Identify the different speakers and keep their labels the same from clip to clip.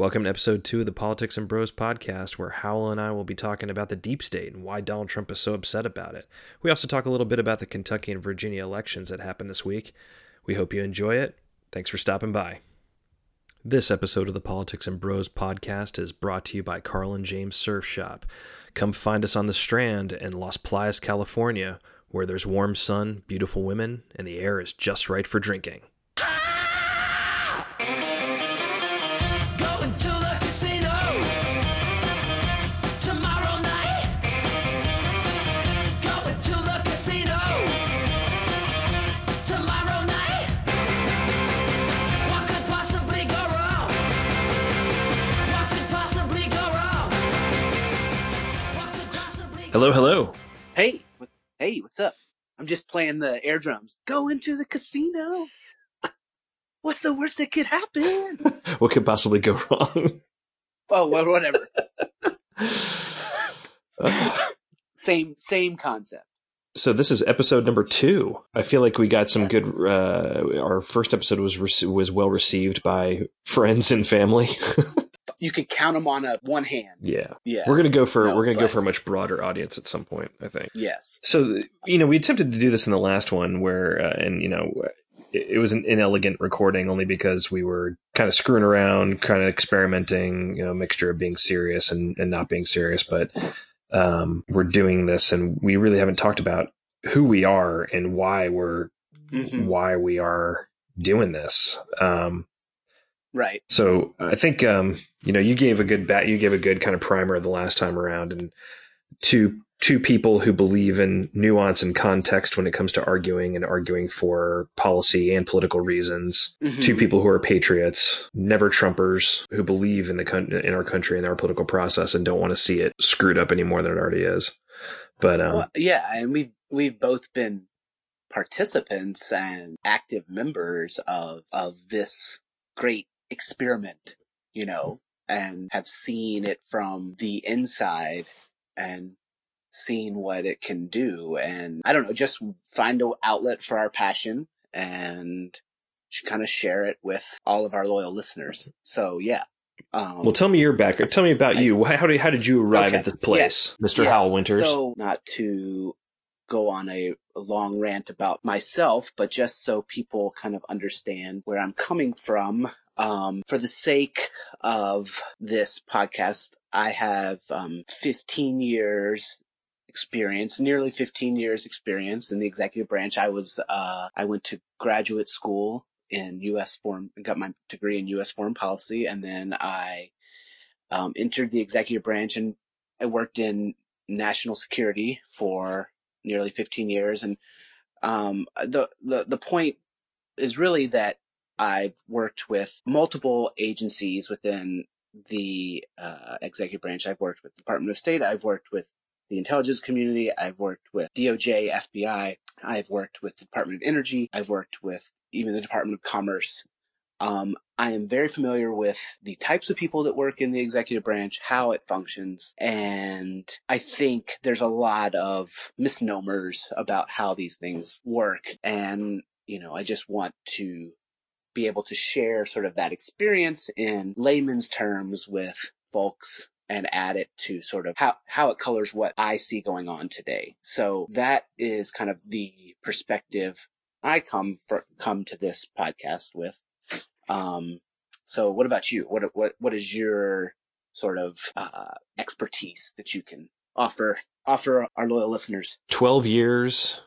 Speaker 1: Welcome to episode two of the Politics and Bros podcast, where Howell and I will be talking about the deep state and why Donald Trump is so upset about it. We also talk a little bit about the Kentucky and Virginia elections that happened this week. We hope you enjoy it. Thanks for stopping by. This episode of the Politics and Bros podcast is brought to you by Carl and James Surf Shop. Come find us on the Strand in Las Playas, California, where there's warm sun, beautiful women, and the air is just right for drinking. Hello, hello.
Speaker 2: Hey, what, hey, what's up? I'm just playing the air drums. Go into the casino. What's the worst that could happen?
Speaker 1: What could possibly go wrong?
Speaker 2: oh, well, whatever. Same, same concept.
Speaker 1: So this is episode number two. I feel like we got some good. Uh, our first episode was rec- was well received by friends and family.
Speaker 2: You can count them on a one hand.
Speaker 1: yeah,
Speaker 2: Yeah.
Speaker 1: we're gonna go for
Speaker 2: No,
Speaker 1: we're gonna go for a much broader audience at some point. I think.
Speaker 2: yes.
Speaker 1: So you know, we attempted to do this in the last one, where uh, and you know, it, it was an inelegant recording only because we were kind of screwing around, kind of experimenting. You know, mixture of being serious and and not being serious, but um, we're doing this, and we really haven't talked about who we are and why we're
Speaker 2: Mhm.
Speaker 1: why we are doing this. Um,
Speaker 2: Right.
Speaker 1: so I think um, you know you gave a good bat, you gave a good kind of primer the last time around, and two two people who believe in nuance and context when it comes to arguing and arguing for policy and political reasons.
Speaker 2: Mhm.
Speaker 1: Two people who are patriots, never Trumpers, who believe in the coun- in our country and our political process and don't want to see it screwed up any more than it already is. But um,
Speaker 2: Well, yeah, and we've we've both been participants and active members of of this great experiment, you know, and have seen it from the inside and seen what it can do and I don't know, just find an outlet for our passion and kind of share it with all of our loyal listeners. So yeah. Um
Speaker 1: well, tell me your background. Tell me about
Speaker 2: I-
Speaker 1: you. How, did how did you arrive
Speaker 2: Okay.
Speaker 1: at this place, Mr.
Speaker 2: Yes.
Speaker 1: Howell Winters?
Speaker 2: So, not to go on a, a long rant about myself, but just so people kind of understand where I'm coming from. Um, for the sake of this podcast, I have um, 15 years experience, nearly 15 years experience in the executive branch. I was, uh, I went to graduate school in U.S. foreign, got my degree in U.S. foreign policy, and then I um, entered the executive branch and I worked in national security for nearly 15 years. And, um, the, the, the point is really that I've worked with multiple agencies within the, uh, executive branch. I've worked with the Department of State. I've worked with the intelligence community. I've worked with DOJ, FBI. I've worked with the Department of Energy. I've worked with even the Department of Commerce. Um, I am very familiar with the types of people that work in the executive branch, how it functions, and I think there's a lot of misnomers about how these things work. And, you know, I just want to be able to share sort of that experience in layman's terms with folks and add it to sort of how, how it colors what I see going on today. So that is kind of the perspective I come for, come to this podcast with. Um, so what about you? What, what, what is your sort of, uh, expertise that you can offer, offer our loyal listeners?
Speaker 1: 12 years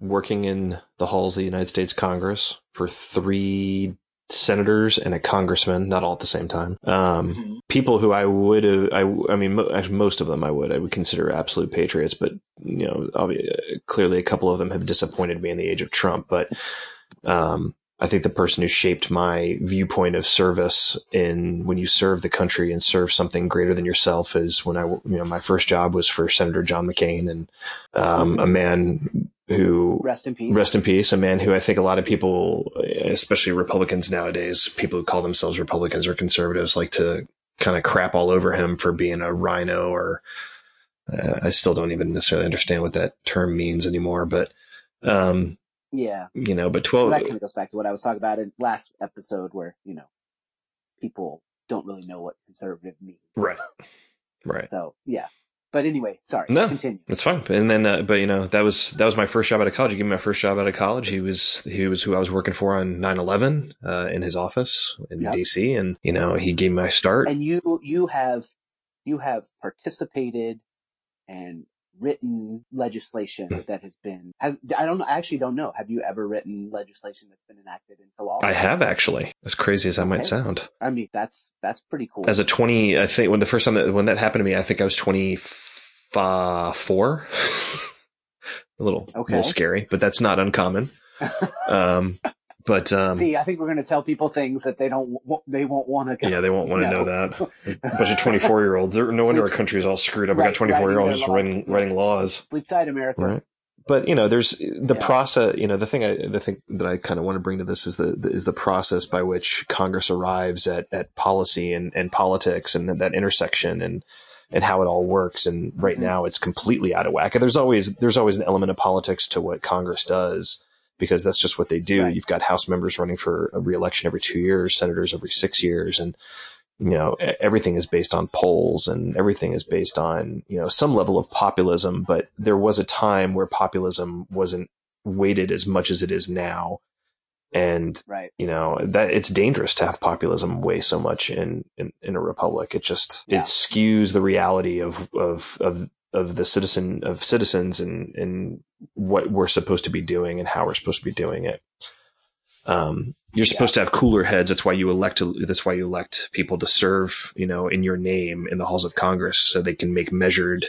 Speaker 1: working in the halls of the United States Congress for three senators and a congressman, not all at the same time. Um,
Speaker 2: Mhm.
Speaker 1: people who I would have, I, I mean, mo- actually most of them I would, I would consider absolute patriots, but, you know, obvi- clearly a couple of them have disappointed me in the age of Trump, but, um, I think the person who shaped my viewpoint of service in when you serve the country and serve something greater than yourself is when I, you know, my first job was for Senator John McCain and, um, a man who
Speaker 2: Rest in peace.
Speaker 1: rest in peace, a man who I think a lot of people, especially Republicans nowadays, people who call themselves Republicans or conservatives like to kind of crap all over him for being a RINO or, uh, I still don't even necessarily understand what that term means anymore, but, um,
Speaker 2: Yeah.
Speaker 1: you know, but
Speaker 2: Well,
Speaker 1: 12,
Speaker 2: that kind of goes back to what I was talking about in last episode where, you know, people don't really know what conservative means.
Speaker 1: Right. Right.
Speaker 2: So yeah. But anyway, sorry.
Speaker 1: No.
Speaker 2: Continue.
Speaker 1: That's fine. And then, uh, but you know, that was that was my first job out of college. He gave me my first job out of college. He was he was who I was working for on 9-11, uh, in his office in
Speaker 2: Yep.
Speaker 1: DC, and you know, he gave me my start.
Speaker 2: And you you have you have participated and written legislation
Speaker 1: Hmm.
Speaker 2: that has been has I don't I actually don't know. Have you ever written legislation that's been enacted into law?
Speaker 1: I have actually, as crazy as that might sound.
Speaker 2: I mean that's that's pretty cool.
Speaker 1: As a twenty, I think when the first time that when that happened to me, I think I was twenty four. a little, a
Speaker 2: Okay.
Speaker 1: little scary, but that's not uncommon. Um, but um,
Speaker 2: See, I think we're going to tell people things that they don't they won't want to.
Speaker 1: yeah, they won't want to know that. A bunch of twenty-four year olds. No wonder our country is all screwed up. We got twenty-four year olds
Speaker 2: writing
Speaker 1: writing
Speaker 2: laws.
Speaker 1: writing laws.
Speaker 2: Sleep tight, America.
Speaker 1: Right. But you know, there's the
Speaker 2: Yeah.
Speaker 1: process. You know, the thing I the thing that I kind of want to bring to this is the, the is the process by which Congress arrives at at policy and and politics and that intersection and and how it all works. And right
Speaker 2: Mhm.
Speaker 1: now, it's completely out of whack. And there's always there's always an element of politics to what Congress does because that's just what they do.
Speaker 2: Right.
Speaker 1: You've got House members running for a reelection every two years, senators every six years, and you know everything is based on polls and everything is based on you know some level of populism but there was a time where populism wasn't weighted as much as it is now and
Speaker 2: Right.
Speaker 1: you know that it's dangerous to have populism weigh so much in in, in a republic it just
Speaker 2: Yeah.
Speaker 1: it skews the reality of of of of the citizen of citizens and and what we're supposed to be doing and how we're supposed to be doing it um, you're supposed to have cooler heads. That's why you elect. That's why you elect people to serve, you know, in your name in the halls of Congress, so they can make measured,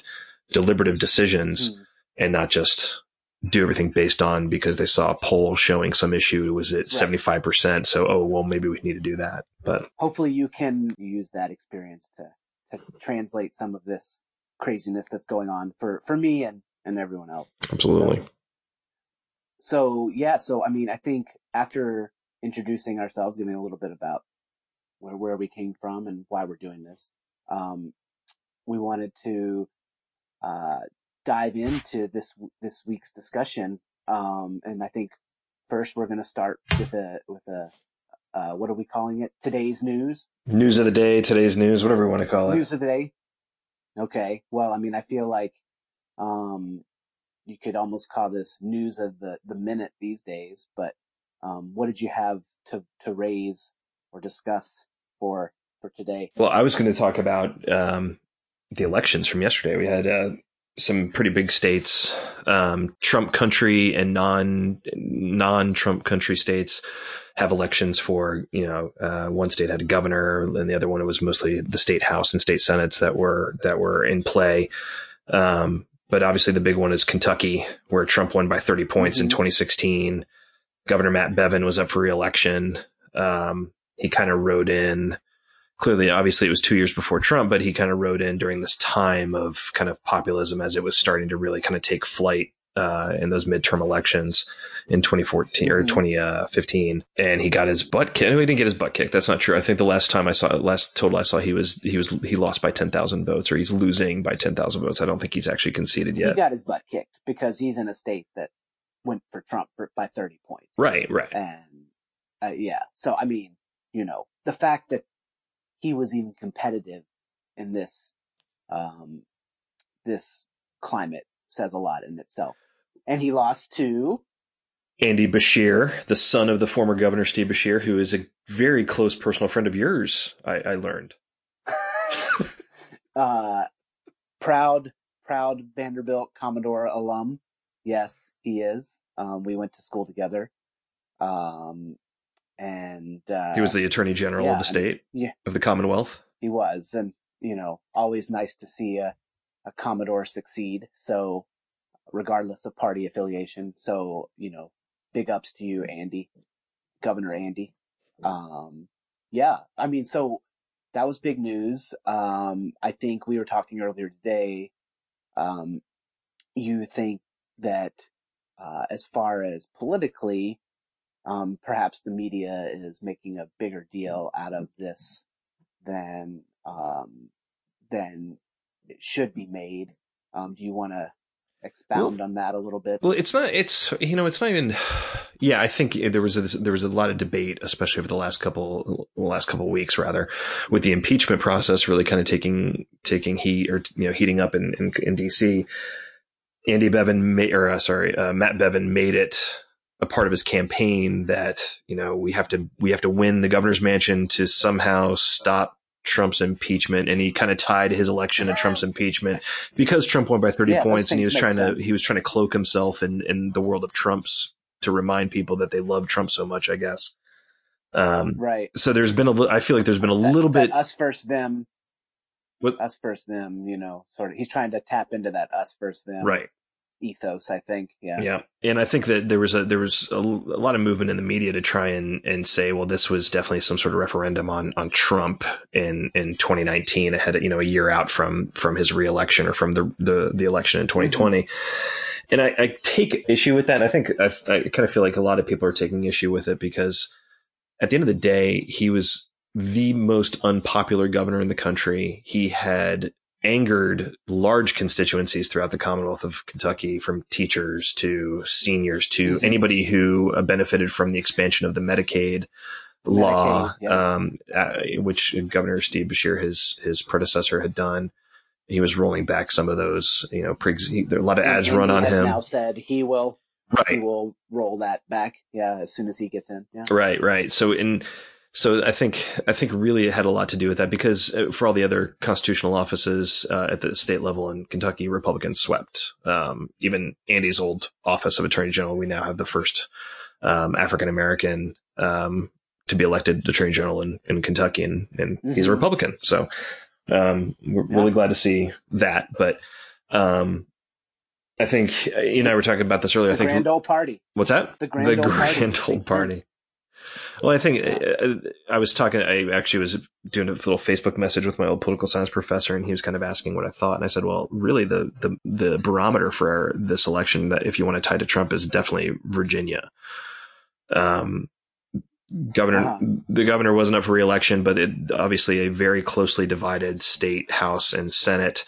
Speaker 1: deliberative decisions
Speaker 2: Mm.
Speaker 1: and not just do everything based on because they saw a poll showing some issue was at seventy five percent. So, oh well, maybe we need to do that. But
Speaker 2: Hopefully, you can use that experience to to translate some of this craziness that's going on for for me and and everyone else.
Speaker 1: absolutely,
Speaker 2: So yeah, so I mean, I think after introducing ourselves, giving a little bit about where where we came from and why we're doing this, um, we wanted to uh, dive into this this week's discussion. Um, and I think first we're going to start with a with a uh, what are we calling it? Today's news.
Speaker 1: news of the day, today's news, whatever you want to call it.
Speaker 2: News of the day. Okay. Well, I mean, I feel like um, you could almost call this news of the, the minute these days. But um, what did you have to, to raise or discuss for for today?
Speaker 1: Well, I was going to talk about um, the elections from yesterday. We had uh, some pretty big states, um, Trump country and non non Trump country states have elections for. You know, uh, one state had a governor, and the other one was mostly the state house and state senates that were that were in play. Um, but obviously, the big one is Kentucky, where Trump won by 30 points in
Speaker 2: Mhm.
Speaker 1: 2016. Governor Matt Bevin was up for reelection. Um, he kind of rode in clearly, obviously, it was two years before Trump, but he kind of rode in during this time of kind of populism as it was starting to really kind of take flight uh, in those midterm elections in 2014 or
Speaker 2: Mhm.
Speaker 1: 2015. And he got his butt kicked. No, he didn't get his butt kicked. That's not true. I think the last time I saw, last total I saw, he was he was he lost by 10,000 votes, or he's losing by 10,000 votes. I don't think he's actually conceded yet.
Speaker 2: He got his butt kicked because he's in a state that went for Trump for, by 30 points.
Speaker 1: right, right.
Speaker 2: And uh, yeah, so I mean, you know, the fact that he was even competitive in this um, this climate says a lot in itself. And he lost to
Speaker 1: Andy Beshear, the son of the former governor Steve Beshear, who is a very close personal friend of yours. I, I learned.
Speaker 2: uh, proud proud Vanderbilt Commodore alum. Yes, he is. Um, we went to school together. Um, and uh,
Speaker 1: He was the attorney general
Speaker 2: yeah,
Speaker 1: of the state
Speaker 2: yeah.
Speaker 1: of the Commonwealth.
Speaker 2: he was, and you know, always nice to see a, a Commodore succeed. So, regardless of party affiliation, so you know, big ups to you, Andy, Governor Andy. Um, yeah, I mean, so that was big news. Um, I think we were talking earlier today. Um, you think that uh, as far as politically, um, perhaps the media is making a bigger deal out of this than um, than should be made. Um, do you want to expound on that a little bit?
Speaker 1: Well, it's not. It's you know, it's not even. Yeah, I think there was a, there was a lot of debate, especially over the last couple last couple of weeks, rather, with the impeachment process really kind of taking taking heat or you know heating up in in, in DC. Andy Bevin made, or uh, sorry, uh, Matt Bevin made it a part of his campaign that you know we have to we have to win the governor's mansion to somehow stop Trump's impeachment, and he kind of tied his election to Trump's impeachment because Trump won by thirty
Speaker 2: Yeah,
Speaker 1: points, and he was trying
Speaker 2: sense.
Speaker 1: to he was trying to cloak himself in in the world of Trump's to remind people that they love Trump so much. I guess. Um,
Speaker 2: right.
Speaker 1: so there's been a I feel like there's been a
Speaker 2: That-
Speaker 1: little bit
Speaker 2: us first them.
Speaker 1: What-
Speaker 2: Us first them, you know, sort of. He's trying to tap into that us first them
Speaker 1: right.
Speaker 2: Ethos. I think. Yeah.
Speaker 1: Yeah, and I think that there was a there was a, a lot of movement in the media to try and and say, well, this was definitely some sort of referendum on on Trump in in 2019, ahead of, you know a year out from from his reelection or from the the the election in mm-hmm. 2020. And I, I take issue with that. I think I, I kind of feel like a lot of people are taking issue with it because at the end of the day, he was the most unpopular governor in the country. He had angered large constituencies throughout the Commonwealth of Kentucky, from teachers to seniors to
Speaker 2: Mhm.
Speaker 1: anybody who uh, benefited from the expansion of the Medicaid law,
Speaker 2: Medicaid, yeah.
Speaker 1: um, uh, which Governor Steve Beshear, his his predecessor, had done. He was rolling back some of those, you know, pre- there are a lot of
Speaker 2: And
Speaker 1: ads run
Speaker 2: Andy
Speaker 1: on
Speaker 2: has
Speaker 1: him.
Speaker 2: Now said he will. He will roll that back. Yeah, as soon as he gets in. Yeah.
Speaker 1: right, right. So in so I think I think really it had a lot to do with that because uh, for all the other constitutional offices uh, at the state level in Kentucky, Republicans swept. Um, even Andy's old office of Attorney General, we now have the first um, African American um, to be elected Attorney General in, in Kentucky, and, and he's a
Speaker 2: Mhm.
Speaker 1: Republican. So um, we're
Speaker 2: Yeah.
Speaker 1: really glad to see that. But um, I think uh, you and I were talking about this earlier.
Speaker 2: The
Speaker 1: I think
Speaker 2: grand old party.
Speaker 1: What's that?
Speaker 2: The grand old
Speaker 1: grand
Speaker 2: Big
Speaker 1: old party. Well, I think
Speaker 2: Yeah.
Speaker 1: uh, I was talking. I actually was doing a little Facebook message with my old political science professor, and he was kind of asking what I thought. And I said, "Well, really, the the the barometer for this election, that if you want to tie to Trump, is definitely Virginia." Um, governor,
Speaker 2: Ah.
Speaker 1: the governor wasn't up for reelection, but it obviously a very closely divided state house and senate.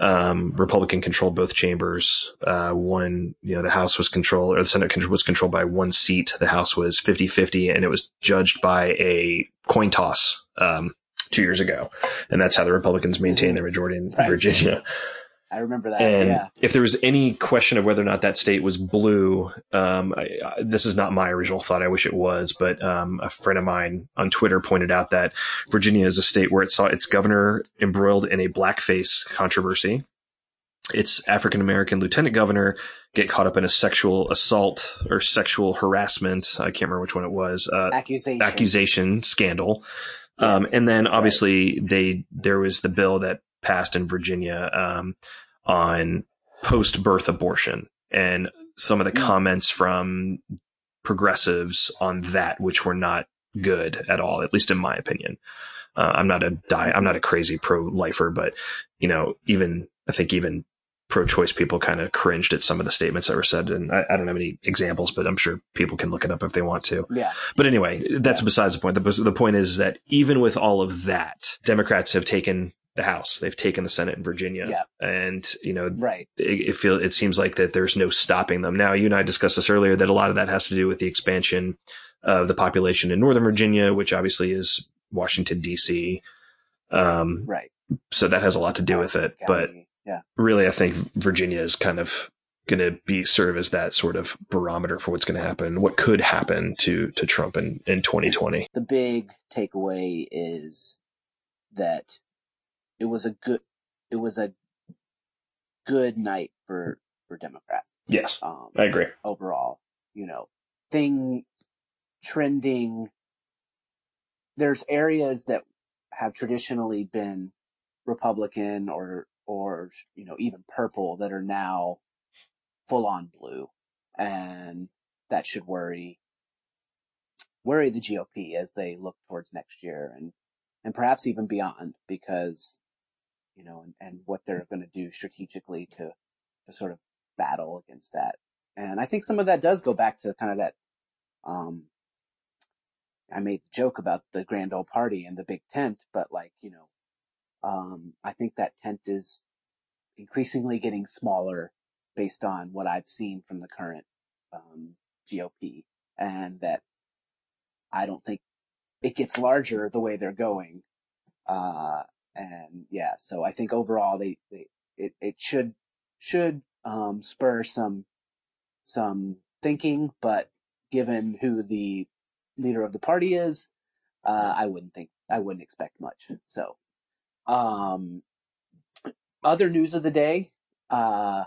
Speaker 1: Um, Republican controlled both chambers. Uh, one, you know, the House was controlled, or the Senate was controlled by one seat. The House was 50 50, and it was judged by a coin toss um, two years ago. And that's how the Republicans maintained their majority in
Speaker 2: Right.
Speaker 1: Virginia.
Speaker 2: I remember that.
Speaker 1: And
Speaker 2: yeah.
Speaker 1: if there was any question of whether or not that state was blue, um, I, I, this is not my original thought. I wish it was, but um, a friend of mine on Twitter pointed out that Virginia is a state where it saw its governor embroiled in a blackface controversy. Its African American lieutenant governor get caught up in a sexual assault or sexual harassment. I can't remember which one it was. Uh,
Speaker 2: Accusation.
Speaker 1: accusation scandal. Um, and then obviously they, there was the bill that passed in Virginia, um, on post birth abortion and some of the
Speaker 2: Mm.
Speaker 1: comments from progressives on that, which were not good at all, at least in my opinion. Uh, I'm not a die, I'm not a crazy pro lifer, but you know, even, I think even pro choice people kind of cringed at some of the statements that were said. And I, I don't have any examples, but I'm sure people can look it up if they want to.
Speaker 2: Yeah.
Speaker 1: But anyway, that's besides the point. The, the point is that even with all of that, Democrats have taken the House, they've taken the Senate in Virginia,
Speaker 2: Yeah.
Speaker 1: and you know,
Speaker 2: Right.
Speaker 1: it, it feel it seems like that there's no stopping them. Now, you and I discussed this earlier that a lot of that has to do with the expansion of the population in Northern Virginia, which obviously is Washington D.C. Um,
Speaker 2: Right.
Speaker 1: so that has a lot to do with it. But
Speaker 2: yeah.
Speaker 1: really, I think Virginia is kind of going to be serve as that sort of barometer for what's going to happen, what could happen to to Trump in in 2020.
Speaker 2: The big takeaway is that it was a good it was a good night for for Democrats.
Speaker 1: Yes,
Speaker 2: Um,
Speaker 1: I agree.
Speaker 2: overall. You know, things trending. There's areas that have traditionally been Republican or or you know even purple that are now full on blue, and that should worry worry the GOP as they look towards next year and and perhaps even beyond because you know and, and what they're going to do strategically to to sort of battle against that. And I think some of that does go back to kind of that, um, I made the joke about the grand old party and the big tent, but like, you know, um, I think that tent is increasingly getting smaller based on what I've seen from the current um, GOP, and that I don't think it gets larger the way they're going. Uh, and yeah, so I think overall they, they it, it should should um, spur some some thinking, but given who the leader of the party is, uh, I wouldn't think I wouldn't expect much. So, um, other news of the day: uh,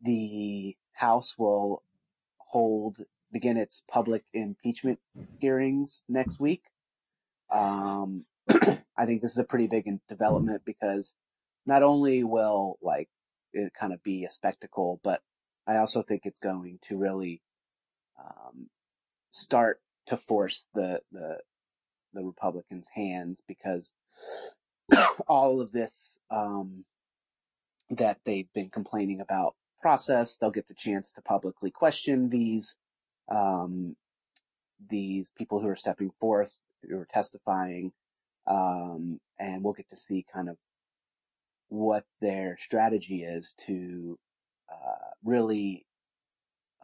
Speaker 2: the House will hold begin its public impeachment hearings next week. Um, I think this is a pretty big development because not only will like it kind of be a spectacle, but I also think it's going to really um, start to force the the the Republicans' hands because all of this um, that they've been complaining about process, they'll get the chance to publicly question these um, these people who are stepping forth, who are testifying, um, and we'll get to see kind of what their strategy is to uh, really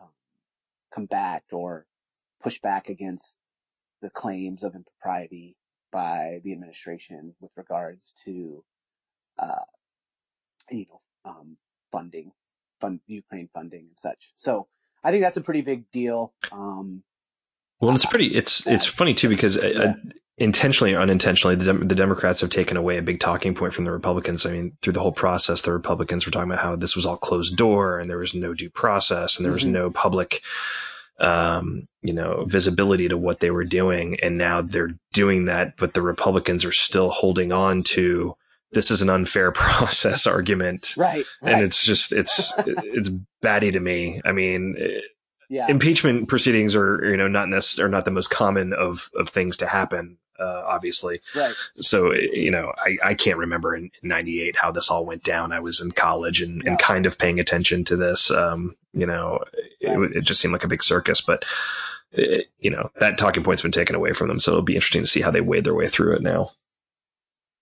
Speaker 2: um, combat or push back against the claims of impropriety by the administration with regards to, uh, you know, um, funding, fund Ukraine funding and such. So I think that's a pretty big deal. Um,
Speaker 1: Well, it's pretty. It's it's funny too because uh,
Speaker 2: Yeah.
Speaker 1: uh, intentionally or unintentionally, the, Dem- the Democrats have taken away a big talking point from the Republicans. I mean, through the whole process, the Republicans were talking about how this was all closed door and there was no due process and there was
Speaker 2: Mhm.
Speaker 1: no public, um, you know, visibility to what they were doing. And now they're doing that, but the Republicans are still holding on to this is an unfair process argument.
Speaker 2: right, right.
Speaker 1: And it's just it's it's batty to me. I mean,
Speaker 2: yeah,
Speaker 1: impeachment proceedings are you know not necess- are not the most common of of things to happen uh, obviously
Speaker 2: right.
Speaker 1: so you know I, I can't remember in 98 how this all went down i was in college and,
Speaker 2: Yeah.
Speaker 1: and kind of paying attention to this um you know it,
Speaker 2: Right.
Speaker 1: it just seemed like a big circus but it, you know that talking point's been taken away from them so it'll be interesting to see how they wade their way through it now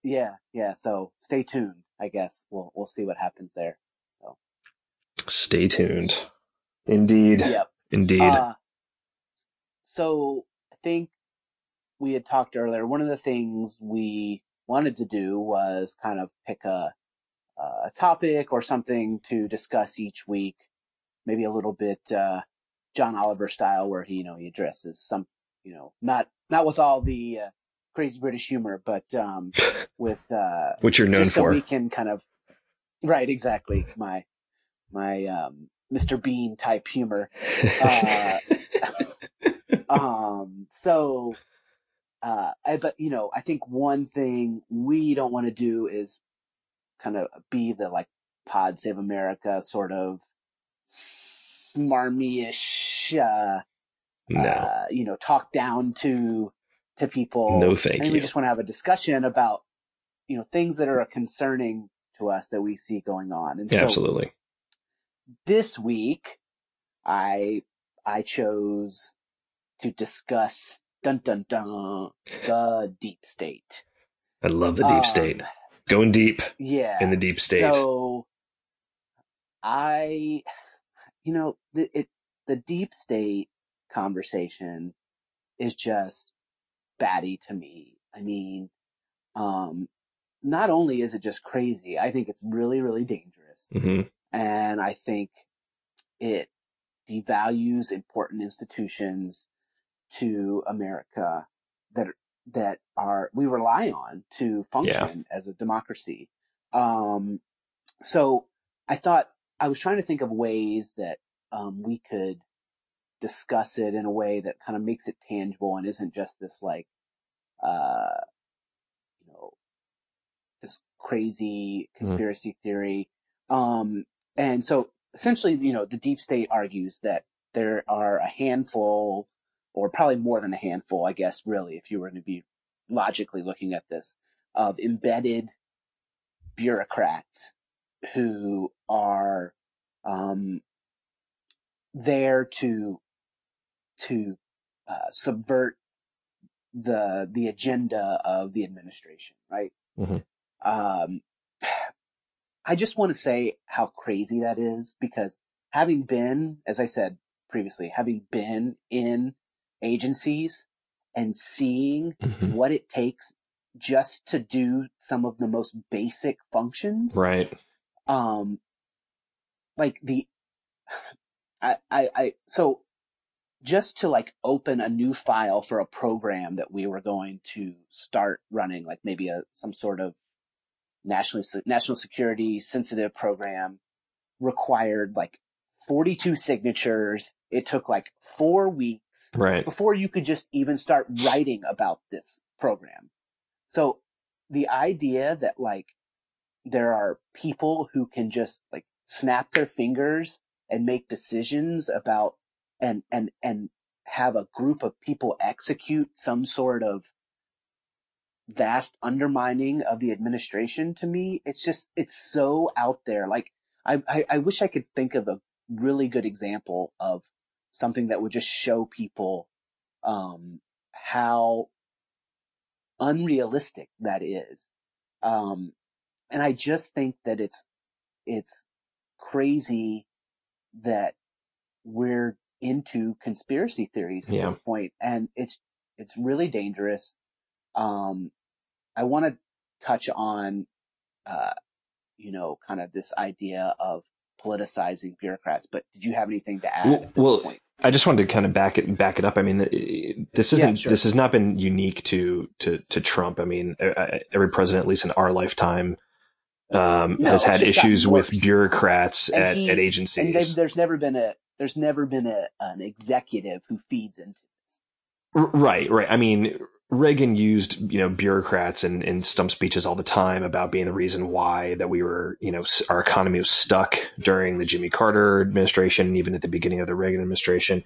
Speaker 2: Yeah, yeah. So stay tuned. I guess we'll we'll see what happens there.
Speaker 1: stay tuned indeed
Speaker 2: Yep.
Speaker 1: indeed
Speaker 2: Uh, so I think we had talked earlier. One of the things we wanted to do was kind of pick a a topic or something to discuss each week, maybe a little bit uh, John Oliver style, where he you know he addresses some you know not not with all the uh, crazy British humor, but um, with uh,
Speaker 1: which you're known
Speaker 2: so
Speaker 1: for
Speaker 2: we can kind of right exactly my my um mr bean type humor uh, um so uh I, but you know i think one thing we don't want to do is kind of be the like pod save america sort of smarmy-ish uh,
Speaker 1: no.
Speaker 2: uh you know talk down to to people.
Speaker 1: No, thank
Speaker 2: and
Speaker 1: you.
Speaker 2: we just want to have a discussion about you know things that are concerning to us that we see going on. And
Speaker 1: yeah,
Speaker 2: so
Speaker 1: absolutely.
Speaker 2: this week i i chose to discuss dun dun dun. The deep state.
Speaker 1: I love the deep
Speaker 2: Um,
Speaker 1: state. Going deep
Speaker 2: yeah.
Speaker 1: in the deep state.
Speaker 2: So i you know the it the deep state conversation is just batty to me. I mean um not only is it just crazy i think it's really really dangerous.
Speaker 1: Hmm
Speaker 2: and I think it devalues important institutions to America that that are we rely on to function as a democracy. Um, so I thought I was trying to think of ways that um, we could discuss it in a way that kind of makes it tangible and isn't just this like uh, you know this crazy conspiracy theory. Um, and so essentially, you know, the deep state argues that there are a handful, or probably more than a handful, I guess, really, if you were to be logically looking at this, of embedded bureaucrats who are um, there to to uh, subvert the the agenda of the administration, right?
Speaker 1: Mhm.
Speaker 2: Um, I just want to say how crazy that is because having been, as I said previously, having been in agencies and seeing
Speaker 1: Mhm.
Speaker 2: what it takes just to do some of the most basic functions.
Speaker 1: Right.
Speaker 2: Um, like the, I, I, I, so just to like open a new file for a program that we were going to start running, like maybe a, some sort of national, national security sensitive program required like 42 signatures. It took like four weeks
Speaker 1: Right.
Speaker 2: before you could just even start writing about this program. So the idea that like there are people who can just like snap their fingers and make decisions about and and and have a group of people execute some sort of vast undermining of the administration to me it's just it's so out there like I, I i wish i could think of a really good example of something that would just show people um how unrealistic that is. Um and i just think that it's it's crazy that we're into conspiracy theories at
Speaker 1: Yeah.
Speaker 2: this point and it's it's really dangerous. Um i want to touch on uh you know kind of this idea of politicizing bureaucrats but did you have anything to add
Speaker 1: Well,
Speaker 2: at this
Speaker 1: well,
Speaker 2: point
Speaker 1: I just wanted to kind of back it back it up. I mean, this isn't
Speaker 2: sure.
Speaker 1: this has not been unique to to to Trump. I mean, every president, at least in our lifetime, um,
Speaker 2: No,
Speaker 1: has had issues with bureaucrats
Speaker 2: And
Speaker 1: at,
Speaker 2: he-
Speaker 1: at agencies.
Speaker 2: there's never been a there's never been a an executive who feeds into this
Speaker 1: Right, right. I mean, Reagan used, you know, bureaucrats in, in stump speeches all the time about being the reason why that we were, you know, our economy was stuck during the Jimmy Carter administration, and even at the beginning of the Reagan administration.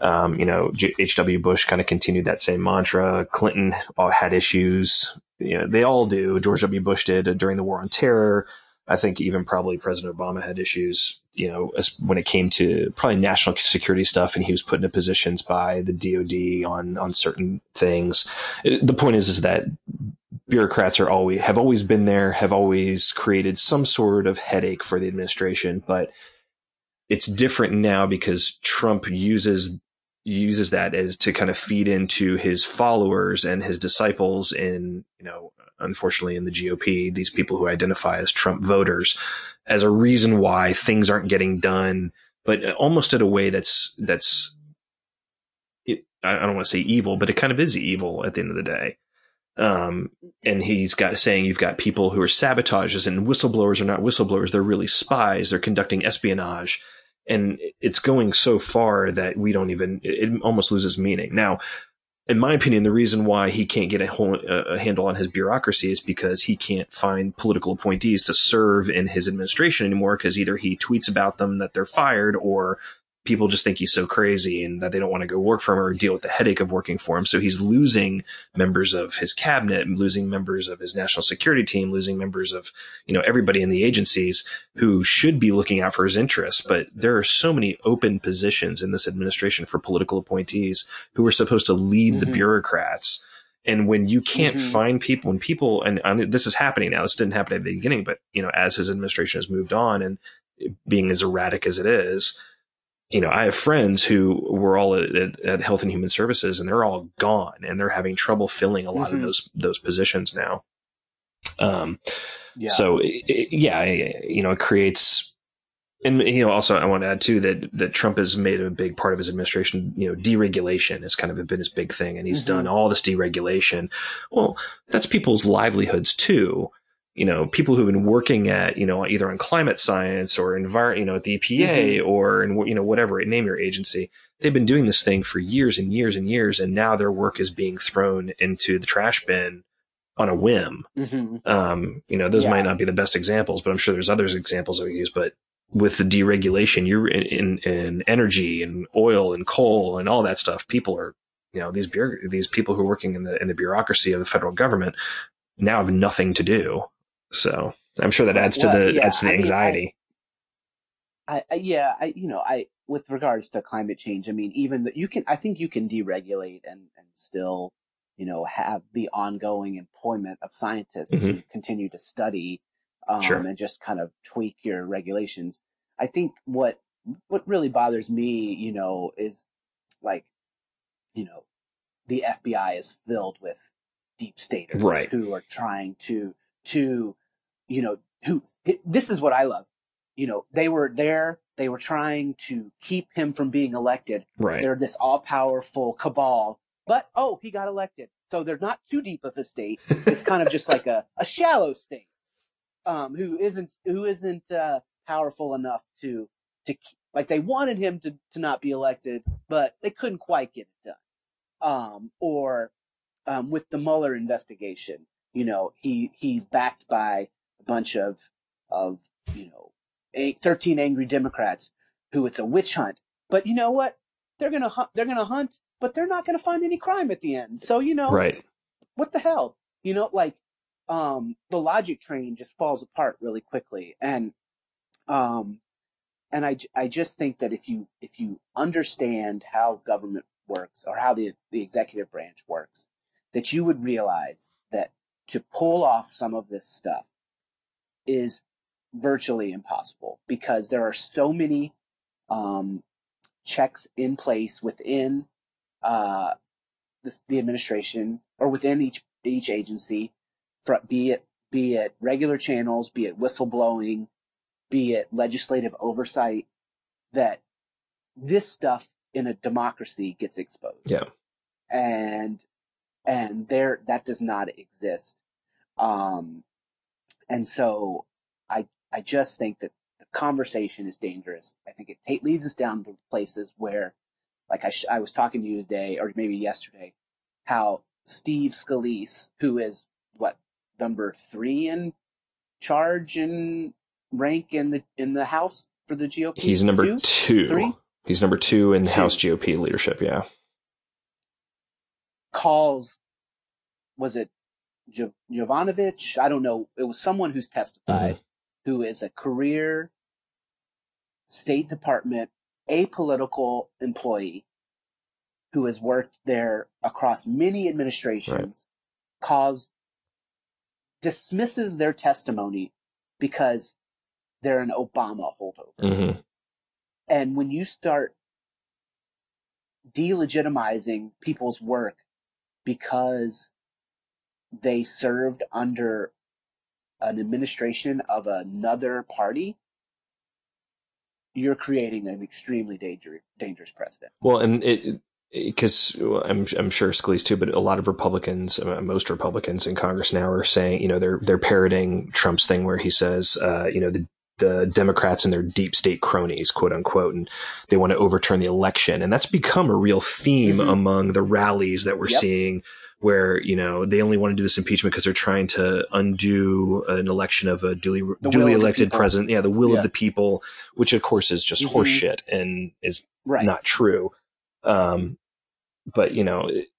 Speaker 1: Um, you know, H.W. Bush kind of continued that same mantra. Clinton all had issues. You know, they all do. George W. Bush did during the war on terror. I think even probably President Obama had issues, you know, as- when it came to probably national security stuff, and he was put into positions by the DoD on on certain things. It- the point is, is that bureaucrats are always have always been there, have always created some sort of headache for the administration, but it's different now because Trump uses uses that as to kind of feed into his followers and his disciples in, you know, unfortunately in the GOP, these people who identify as Trump voters as a reason why things aren't getting done, but almost in a way that's, that's, it, I don't want to say evil, but it kind of is evil at the end of the day. Um, and he's got saying you've got people who are sabotages and whistleblowers are not whistleblowers. They're really spies. They're conducting espionage and it's going so far that we don't even it almost loses meaning now in my opinion the reason why he can't get a, a handle on his bureaucracy is because he can't find political appointees to serve in his administration anymore because either he tweets about them that they're fired or people just think he's so crazy and that they don't want to go work for him or deal with the headache of working for him so he's losing members of his cabinet losing members of his national security team losing members of you know everybody in the agencies who should be looking out for his interests. But there are so many open positions in this administration for political appointees who are supposed to lead the
Speaker 2: Mhm.
Speaker 1: bureaucrats. And when you can't
Speaker 2: Mhm.
Speaker 1: find people, when people, and, and this is happening now, this didn't happen at the beginning, but you know, as his administration has moved on and being as erratic as it is, you know, I have friends who were all at, at, at Health and Human Services, and they're all gone, and they're having trouble filling a lot of
Speaker 2: Mhm.
Speaker 1: those those positions now. Um,
Speaker 2: yeah
Speaker 1: so it, it- yeah, it- you know, it creates, and you know, also I want to add too that that Trump has made a big part of his administration. You know, deregulation has kind of been his big thing, and he's
Speaker 2: Mhm.
Speaker 1: done all this deregulation. Well, that's people's livelihoods too. You know, people who've been working at you know either on climate science or envir, you know, at the EPA or in you know whatever name your agency. They've been doing this thing for years and years and years, and now their work is being thrown into the trash bin on a whim
Speaker 2: Mhm.
Speaker 1: um, you know, those
Speaker 2: Yeah.
Speaker 1: might not be the best examples, but I'm sure there's other examples that we use. But with the deregulation, you're in, in, in energy and oil and coal and all that stuff. People are, you know, these these people who are working in the in the bureaucracy of the federal government now have nothing to do. So I'm sure that adds to the
Speaker 2: yeah,
Speaker 1: adds to the
Speaker 2: I mean, I-
Speaker 1: anxiety.
Speaker 2: I, I yeah, I you know, I with regards to climate change, I mean, even that you can, I think you can deregulate and and still, you know, have the ongoing employment of scientists to continue to study, um,
Speaker 1: Sure.
Speaker 2: and just kind of tweak your regulations. I think what what really bothers me, you know, is like, you know, the FBI is filled with deep staters
Speaker 1: Right.
Speaker 2: who are trying to to you know who this is what I love. You know, they were there, they were trying to keep him from being elected.
Speaker 1: Right.
Speaker 2: They're this all powerful cabal, but oh, he got elected. So they're not too deep of a state. It's kind of just like a, a shallow state. Um, who isn't who isn't uh, powerful enough to to like they wanted him to to not be elected, but they couldn't quite get it done. Um, or um, with the Mueller investigation, you know, he he's backed by a bunch of of you know, eight, thirteen angry Democrats who it's a witch hunt. But you know what? They're gonna hunt. They're gonna hunt, but they're not gonna find any crime at the end. So you know,
Speaker 1: Right.
Speaker 2: what the hell? You know, like um the logic train just falls apart really quickly. And um and I, I just think that if you if you understand how government works or how the the executive branch works, that you would realize to pull off some of this stuff is virtually impossible because there are so many um, checks in place within uh, this, the administration or within each each agency, for, be it be it regular channels, be it whistleblowing, be it legislative oversight, that this stuff in a democracy gets exposed
Speaker 1: Yeah.
Speaker 2: and and there that does not exist um and so i i just think that the conversation is dangerous i think it ta- leads us down to places where like I, sh- I was talking to you today or maybe yesterday how steve scalise who is what number three in charge and rank in the in the house for the gop
Speaker 1: He's number
Speaker 2: Two?
Speaker 1: two.
Speaker 2: Three?
Speaker 1: He's number two in
Speaker 2: Two.
Speaker 1: House GOP leadership. Yeah.
Speaker 2: Calls was it Jov- Jovanovich? I don't know. It was someone who's testified who is a career State Department apolitical employee who has worked there across many administrations, calls dismisses their testimony because they're an Obama holdover.
Speaker 1: hmm
Speaker 2: And when you start delegitimizing people's work because they served under an administration of another party, you're creating an extremely danger, dangerous precedent.
Speaker 1: Well, and it because I'm I'm sure Scalise too, but a lot of Republicans, uh, most Republicans in Congress now are saying, you know, they're they're parroting Trump's thing where he says, uh, you know, the the Democrats and their deep state cronies, quote unquote, and they want to overturn the election, and that's become a real theme
Speaker 2: Mhm.
Speaker 1: among the rallies that we're
Speaker 2: Yep.
Speaker 1: seeing. Where you know they only want to do this impeachment because they're trying to undo an election of a duly
Speaker 2: The
Speaker 1: duly
Speaker 2: will of the
Speaker 1: elected president. Yeah, the will
Speaker 2: Yeah.
Speaker 1: of the people, which of course is just
Speaker 2: Mhm.
Speaker 1: horseshit and is
Speaker 2: Right.
Speaker 1: not true. Um, but you know, it-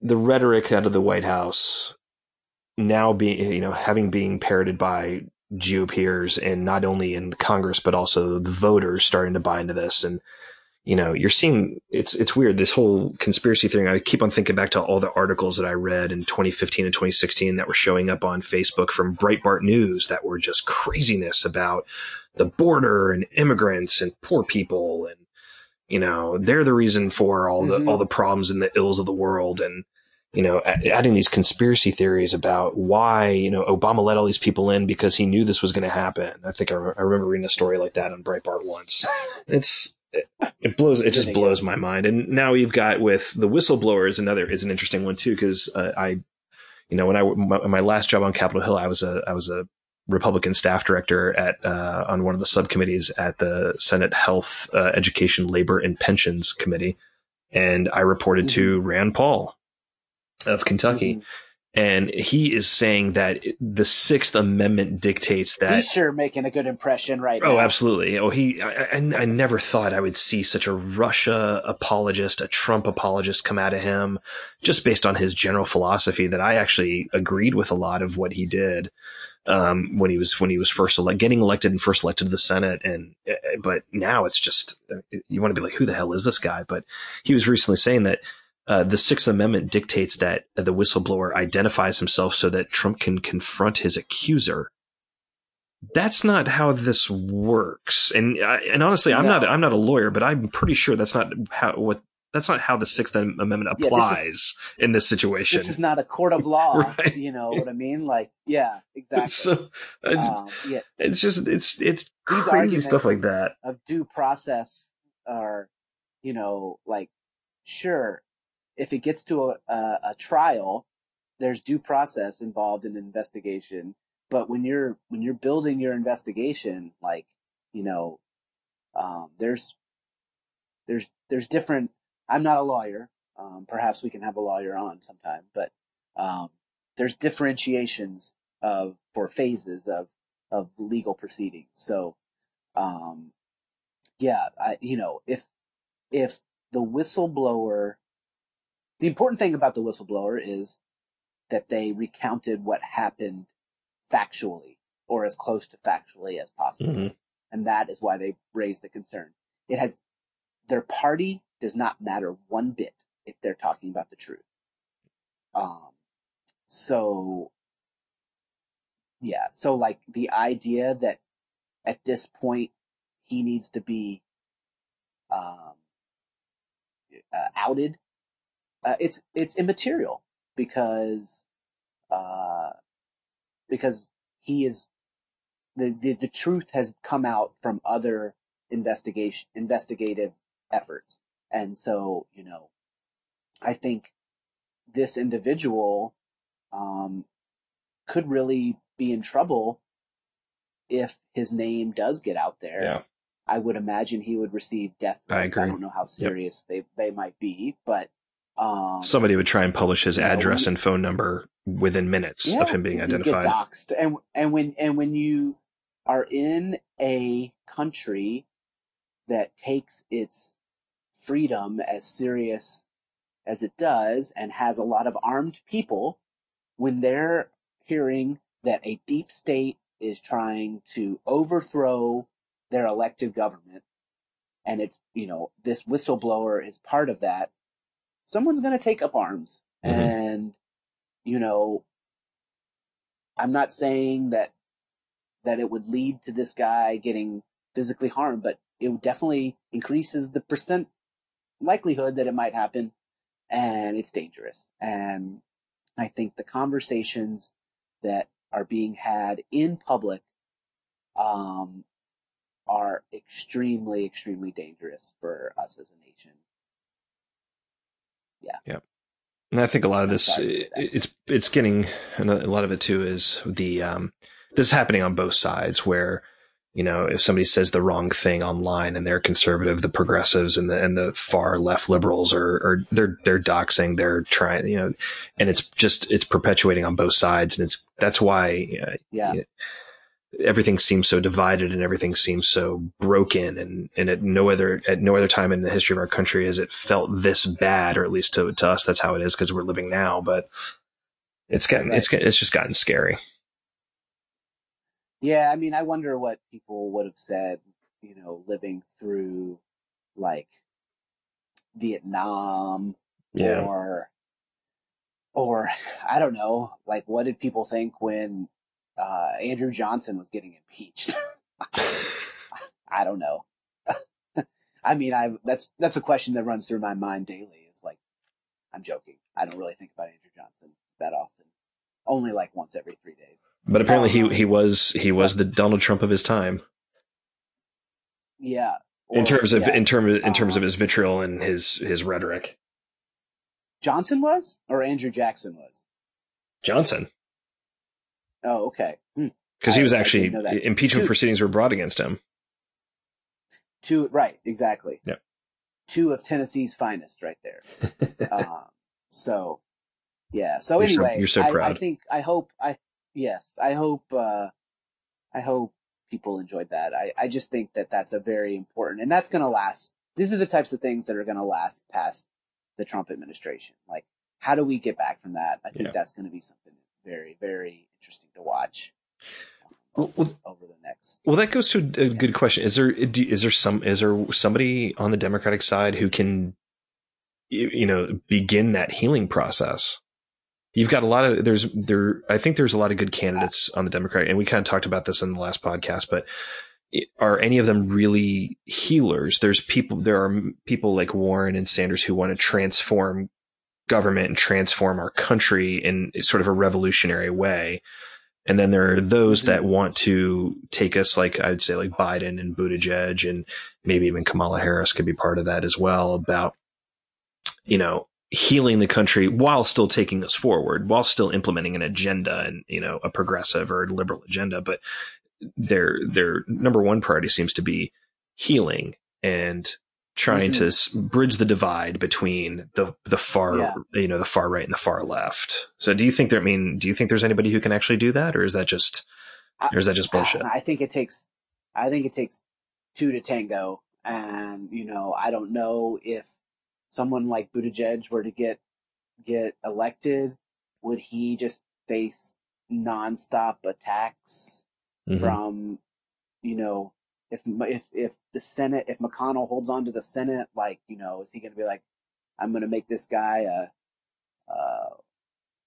Speaker 1: the rhetoric out of the White House now being, you know, having being parroted by GOPers and not only in Congress, but also the voters starting to buy into this. And, you know, you're seeing it's, it's weird. This whole conspiracy thing. I keep on thinking back to all the articles that I read in 2015 and 2016 that were showing up on Facebook from Breitbart News that were just craziness about the border and immigrants and poor people and you know they're the reason for all the
Speaker 2: Mhm.
Speaker 1: all the problems and the ills of the world and you know adding these conspiracy theories about why you know Obama let all these people in because he knew this was going to happen. I think I, re- I remember reading a story like that on Breitbart once. It's it, it blows it just blows my mind. And now you've got with the whistleblower is another is an interesting one too because uh, I you know when I my, my last job on Capitol Hill I was a I was a Republican staff director at uh, on one of the subcommittees at the Senate Health, uh, Education, Labor, and Pensions Committee, and I reported to Rand Paul of Kentucky,
Speaker 2: Mhm.
Speaker 1: and he is saying that the Sixth Amendment dictates that.
Speaker 2: He's sure making a good impression right now.
Speaker 1: Oh, absolutely. Oh, he. I, I, I never thought I would see such a Russia apologist, a Trump apologist come out of him, just based on his general philosophy. That I actually agreed with a lot of what he did um, when he was when he was first ele- getting elected and first elected to the Senate. And uh, but now it's just uh, you want to be like, who the hell is this guy? But he was recently saying that. Uh, the Sixth Amendment dictates that the whistleblower identifies himself so that Trump can confront his accuser that's not how this works. And I, and honestly, I'm
Speaker 2: No.
Speaker 1: not I'm not a lawyer, but I'm pretty sure that's not how what that's not how the Sixth Amendment
Speaker 2: Yeah, this is-
Speaker 1: applies in this situation.
Speaker 2: This is not a court of law.
Speaker 1: Right.
Speaker 2: You know what I mean? Like, yeah, exactly.
Speaker 1: so uh,
Speaker 2: um, yeah,
Speaker 1: it's just it's it's
Speaker 2: These
Speaker 1: crazy stuff like that.
Speaker 2: of due process are, you know, like, sure, if it gets to a, a, a trial, there's due process involved in an investigation. But when you're when you're building your investigation, like, you know, um, there's there's there's different. I'm not a lawyer. Um, perhaps we can have a lawyer on sometime, but um, there's differentiations of for phases of of legal proceedings. So, um, yeah, I, you know, if if the whistleblower, the important thing about the whistleblower is that they recounted what happened factually or as close to factually as possible,
Speaker 1: Mhm.
Speaker 2: and that is why they raised the concern. It has their party does not matter one bit if they're talking about the truth. Um, so yeah, so like the idea that at this point he needs to be um, uh, outed, uh, it's it's immaterial because uh, because he is the, the the truth has come out from other investigation investigative efforts, and so you know, I think this individual um, could really be in trouble if his name does get out there.
Speaker 1: Yeah.
Speaker 2: I would imagine he would receive death
Speaker 1: I
Speaker 2: threats.
Speaker 1: agree.
Speaker 2: don't know how serious they they might be, but um,
Speaker 1: Somebody would try and publish his
Speaker 2: you know,
Speaker 1: address and phone number within minutes of him being identified.
Speaker 2: Doxxed. And and when and when you are in a country that takes its freedom as serious as it does and has a lot of armed people, when they're hearing that a deep state is trying to overthrow their elected government and it's you know this whistleblower is part of that someone's going to take up arms.
Speaker 1: Mhm.
Speaker 2: and you know i'm not saying that that it would lead to this guy getting physically harmed but it definitely increases the percent likelihood that it might happen. And it's dangerous. And i think the conversations that are being had in public um, are extremely extremely dangerous for us as a nation
Speaker 1: And I think a lot of this,
Speaker 2: sorry to say that.
Speaker 1: it's it's getting and a lot of it too is the um, this is happening on both sides where you know if somebody says the wrong thing online and they're conservative, the progressives and the and the far left liberals are, are they're they're doxing, they're trying you know, and it's just it's perpetuating on both sides, and it's that's why uh,
Speaker 2: yeah
Speaker 1: Yeah. Everything seems so divided and everything seems so broken and, and at no other at no other time in the history of our country has it felt this bad or at least to, to us that's how it is because we're living now but it's getting it's it's just gotten scary.
Speaker 2: Yeah, I mean, I wonder what people would have said, you know, living through like Vietnam
Speaker 1: yeah.
Speaker 2: or or I don't know, like what did people think when uh, Andrew Johnson was getting impeached? I don't know. I mean, I that's that's a question that runs through my mind daily. It's like I'm joking. I don't really think about Andrew Johnson that often. Only like once every three days.
Speaker 1: but apparently
Speaker 2: Oh, no.
Speaker 1: he he was he was the Donald Trump of his time
Speaker 2: Yeah.
Speaker 1: in terms of
Speaker 2: yeah.
Speaker 1: in terms in terms of
Speaker 2: Uh-huh.
Speaker 1: his vitriol and his his rhetoric
Speaker 2: Johnson was or Andrew Jackson was.
Speaker 1: Johnson
Speaker 2: Oh, okay. Hmm.
Speaker 1: because he was actually impeachment
Speaker 2: Two-
Speaker 1: proceedings were brought against him
Speaker 2: Two, right, exactly.
Speaker 1: Yep.
Speaker 2: Two of Tennessee's finest, right there. um, so, yeah. So
Speaker 1: You're so-
Speaker 2: anyway,
Speaker 1: you're so
Speaker 2: I, I think I hope I yes I hope uh, I hope people enjoyed that. I I just think that that's a very important and that's going to last. These are the types of things that are going to last past the Trump administration. Like, how do we get back from that? I think
Speaker 1: Yeah.
Speaker 2: that's going to be something very very interesting to watch
Speaker 1: Well, well,
Speaker 2: over the next.
Speaker 1: Well, that goes to a good question. Is there is there some is there somebody on the Democratic side who can, you you know, begin that healing process? you've got a lot of there's there I think there's a lot of good candidates on the Democratic, and we kind of talked about this in the last podcast but are any of them really healers there's people there are people like Warren and Sanders who want to transform government and transform our country in sort of a revolutionary way and then there are those that mm-hmm. want to take us like I'd say like Biden and Buttigieg and maybe even Kamala Harris could be part of that as well about you know healing the country while still taking us forward, while still implementing an agenda and, you know, a progressive or liberal agenda. But their, their number one priority seems to be healing and trying to bridge the divide between the, the far,
Speaker 2: Yeah.
Speaker 1: you know, the far right and the far left. So do you think there, I mean, do you think there's anybody who can actually do that or is that just, or is that just bullshit?
Speaker 2: I think it takes, I think it takes two to tango, and you know, I don't know if someone like Buttigieg were to get get elected, would he just face nonstop attacks
Speaker 1: Mhm.
Speaker 2: from, you know, if if if the Senate, if McConnell holds on to the Senate, like you know, is he going to be like, I'm going to make this guy a, a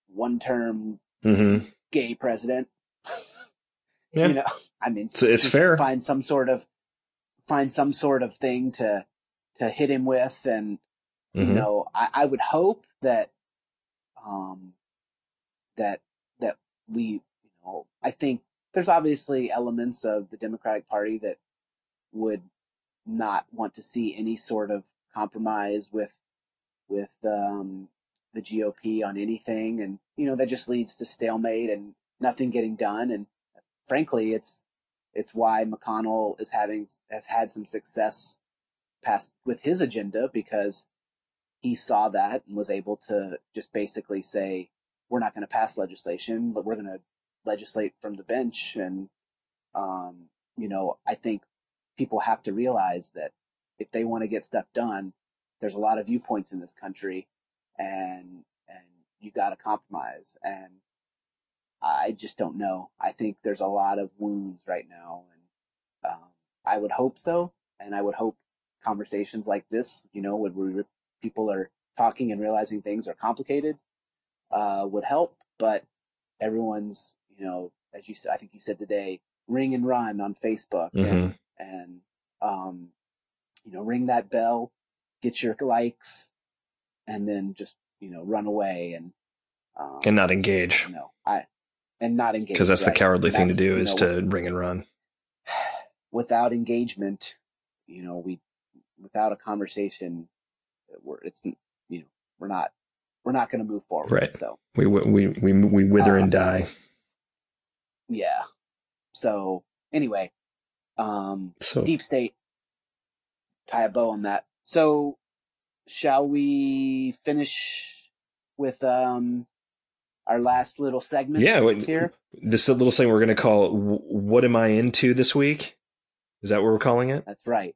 Speaker 2: one term
Speaker 1: Mhm.
Speaker 2: gay president?
Speaker 1: Yeah.
Speaker 2: You know, I mean,
Speaker 1: it's
Speaker 2: just
Speaker 1: fair.
Speaker 2: Find some sort of find some sort of thing to to hit him with, and you
Speaker 1: Mhm.
Speaker 2: know, I, I would hope that um that that we you know I think there's obviously elements of the Democratic Party that would not want to see any sort of compromise with with um the GOP on anything. And you know that just leads to stalemate and nothing getting done. And frankly it's it's why McConnell is having has had some success past with his agenda because he saw that and was able to just basically say we're not going to pass legislation but we're going to legislate from the bench. And um you know I think people have to realize that if they want to get stuff done there's a lot of viewpoints in this country and and you got to compromise and I just don't know. I think there's a lot of wounds right now, and um, I would hope so, and I would hope conversations like this, you know, when we people are talking and realizing things are complicated, uh, would help. But everyone's, you know, as you said, I think you said today, ring and run on Facebook, and,
Speaker 1: Mhm.
Speaker 2: And um, you know, ring that bell, get your likes, and then just you know, run away and um,
Speaker 1: And not engage.
Speaker 2: no, I and not engage
Speaker 1: Because that's the cowardly thing to do
Speaker 2: you
Speaker 1: is
Speaker 2: know,
Speaker 1: to ring and run.
Speaker 2: without engagement, you know, we without a conversation, we're it's you know we're not we're not going to move forward.
Speaker 1: Right.
Speaker 2: So
Speaker 1: We, we, we, we wither and
Speaker 2: Um,
Speaker 1: die.
Speaker 2: yeah. So anyway, um,
Speaker 1: So
Speaker 2: deep state. Tie a bow on that. So shall we finish with um our last little segment?
Speaker 1: Yeah, wait.
Speaker 2: here.
Speaker 1: this little thing we're going to call "What Am I Into This Week"? Is that what we're calling it?
Speaker 2: That's right.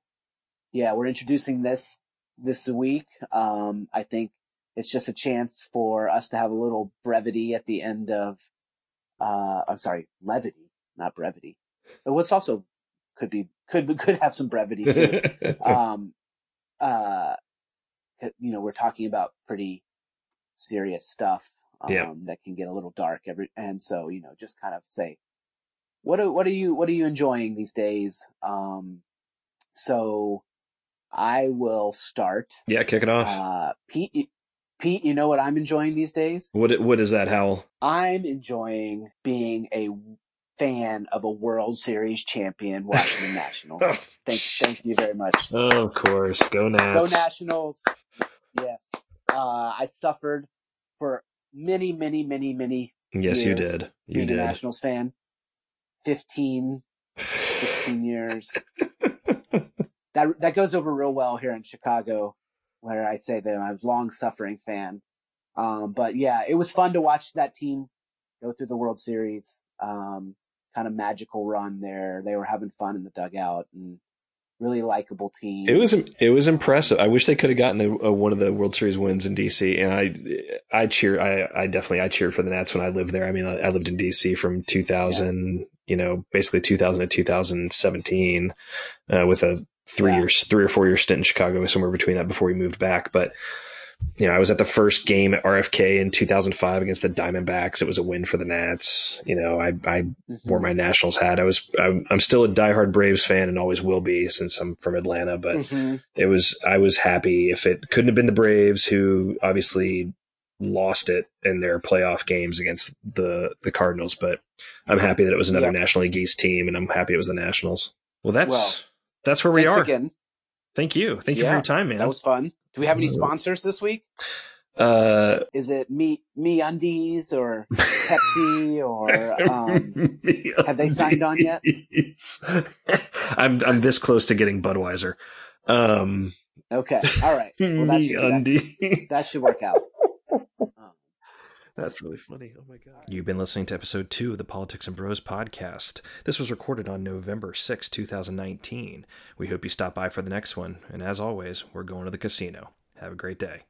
Speaker 2: Yeah, we're introducing this this week. Um, I think it's just a chance for us to have a little brevity at the end of. Uh, I'm sorry, levity, not brevity. But what's also could be could could have some brevity too. um, uh, you know, we're talking about pretty serious stuff. Um,
Speaker 1: Yeah.
Speaker 2: that can get a little dark every, and so, you know, just kind of say, what are, what are you, what are you enjoying these days? Um, so I will start.
Speaker 1: yeah, kick it off.
Speaker 2: Uh, Pete, Pete, you know what I'm enjoying these days?
Speaker 1: what what is that, Howell?
Speaker 2: I'm enjoying being a fan of a World Series champion Washington Nationals. Thank, thank you very much.
Speaker 1: Oh, of course, go Nats.
Speaker 2: Go Nationals. Yes. Uh, I suffered for many, many, many, many
Speaker 1: yes, you did. You
Speaker 2: being a
Speaker 1: did.
Speaker 2: Nationals fan. 15, 15 years. That, that goes over real well here in Chicago, where I say that I'm a long suffering fan. Um, but yeah, it was fun to watch that team go through the World Series. Um, kind of magical run there. They were having fun in the dugout and really likable team.
Speaker 1: It was it was impressive. I wish they could have gotten a, a, one of the World Series wins in DC. And I I cheer. I I definitely I cheered for the Nats when I lived there. I mean, I, I lived in DC from 2000, you know, basically 2000 to 2017, uh, with a three
Speaker 2: Yeah.
Speaker 1: years, three or four year stint in Chicago, somewhere between that before we moved back. But you know, I was at the first game at RFK in 2005 against the Diamondbacks. It was a win for the Nats. You know, I, I
Speaker 2: Mm-hmm.
Speaker 1: wore my Nationals hat. I was, I'm, I'm still a diehard Braves fan and always will be since I'm from Atlanta, but
Speaker 2: Mhm.
Speaker 1: it was, I was happy if it couldn't have been the Braves who obviously lost it in their playoff games against the, the Cardinals, but I'm happy that it was another
Speaker 2: Yeah.
Speaker 1: National League East team and I'm happy it was the Nationals. Well, that's,
Speaker 2: Well,
Speaker 1: that's where we are.
Speaker 2: again.
Speaker 1: Thank you. Thank you for your time, man.
Speaker 2: That was fun. Do we have any sponsors this week?
Speaker 1: uh,
Speaker 2: Is it me me undies or Pepsi or um, have they signed on yet?
Speaker 1: I'm I'm this close to getting Budweiser. Um,
Speaker 2: Okay, all right. Well, that
Speaker 1: me
Speaker 2: should, that,
Speaker 1: undies.
Speaker 2: that should work out.
Speaker 1: That's really funny. Oh my god. You've been listening to episode two of the Politics and Bros podcast. This was recorded on November 6, 2019. We hope you stop by for the next one. And as always, we're going to the casino. Have a great day.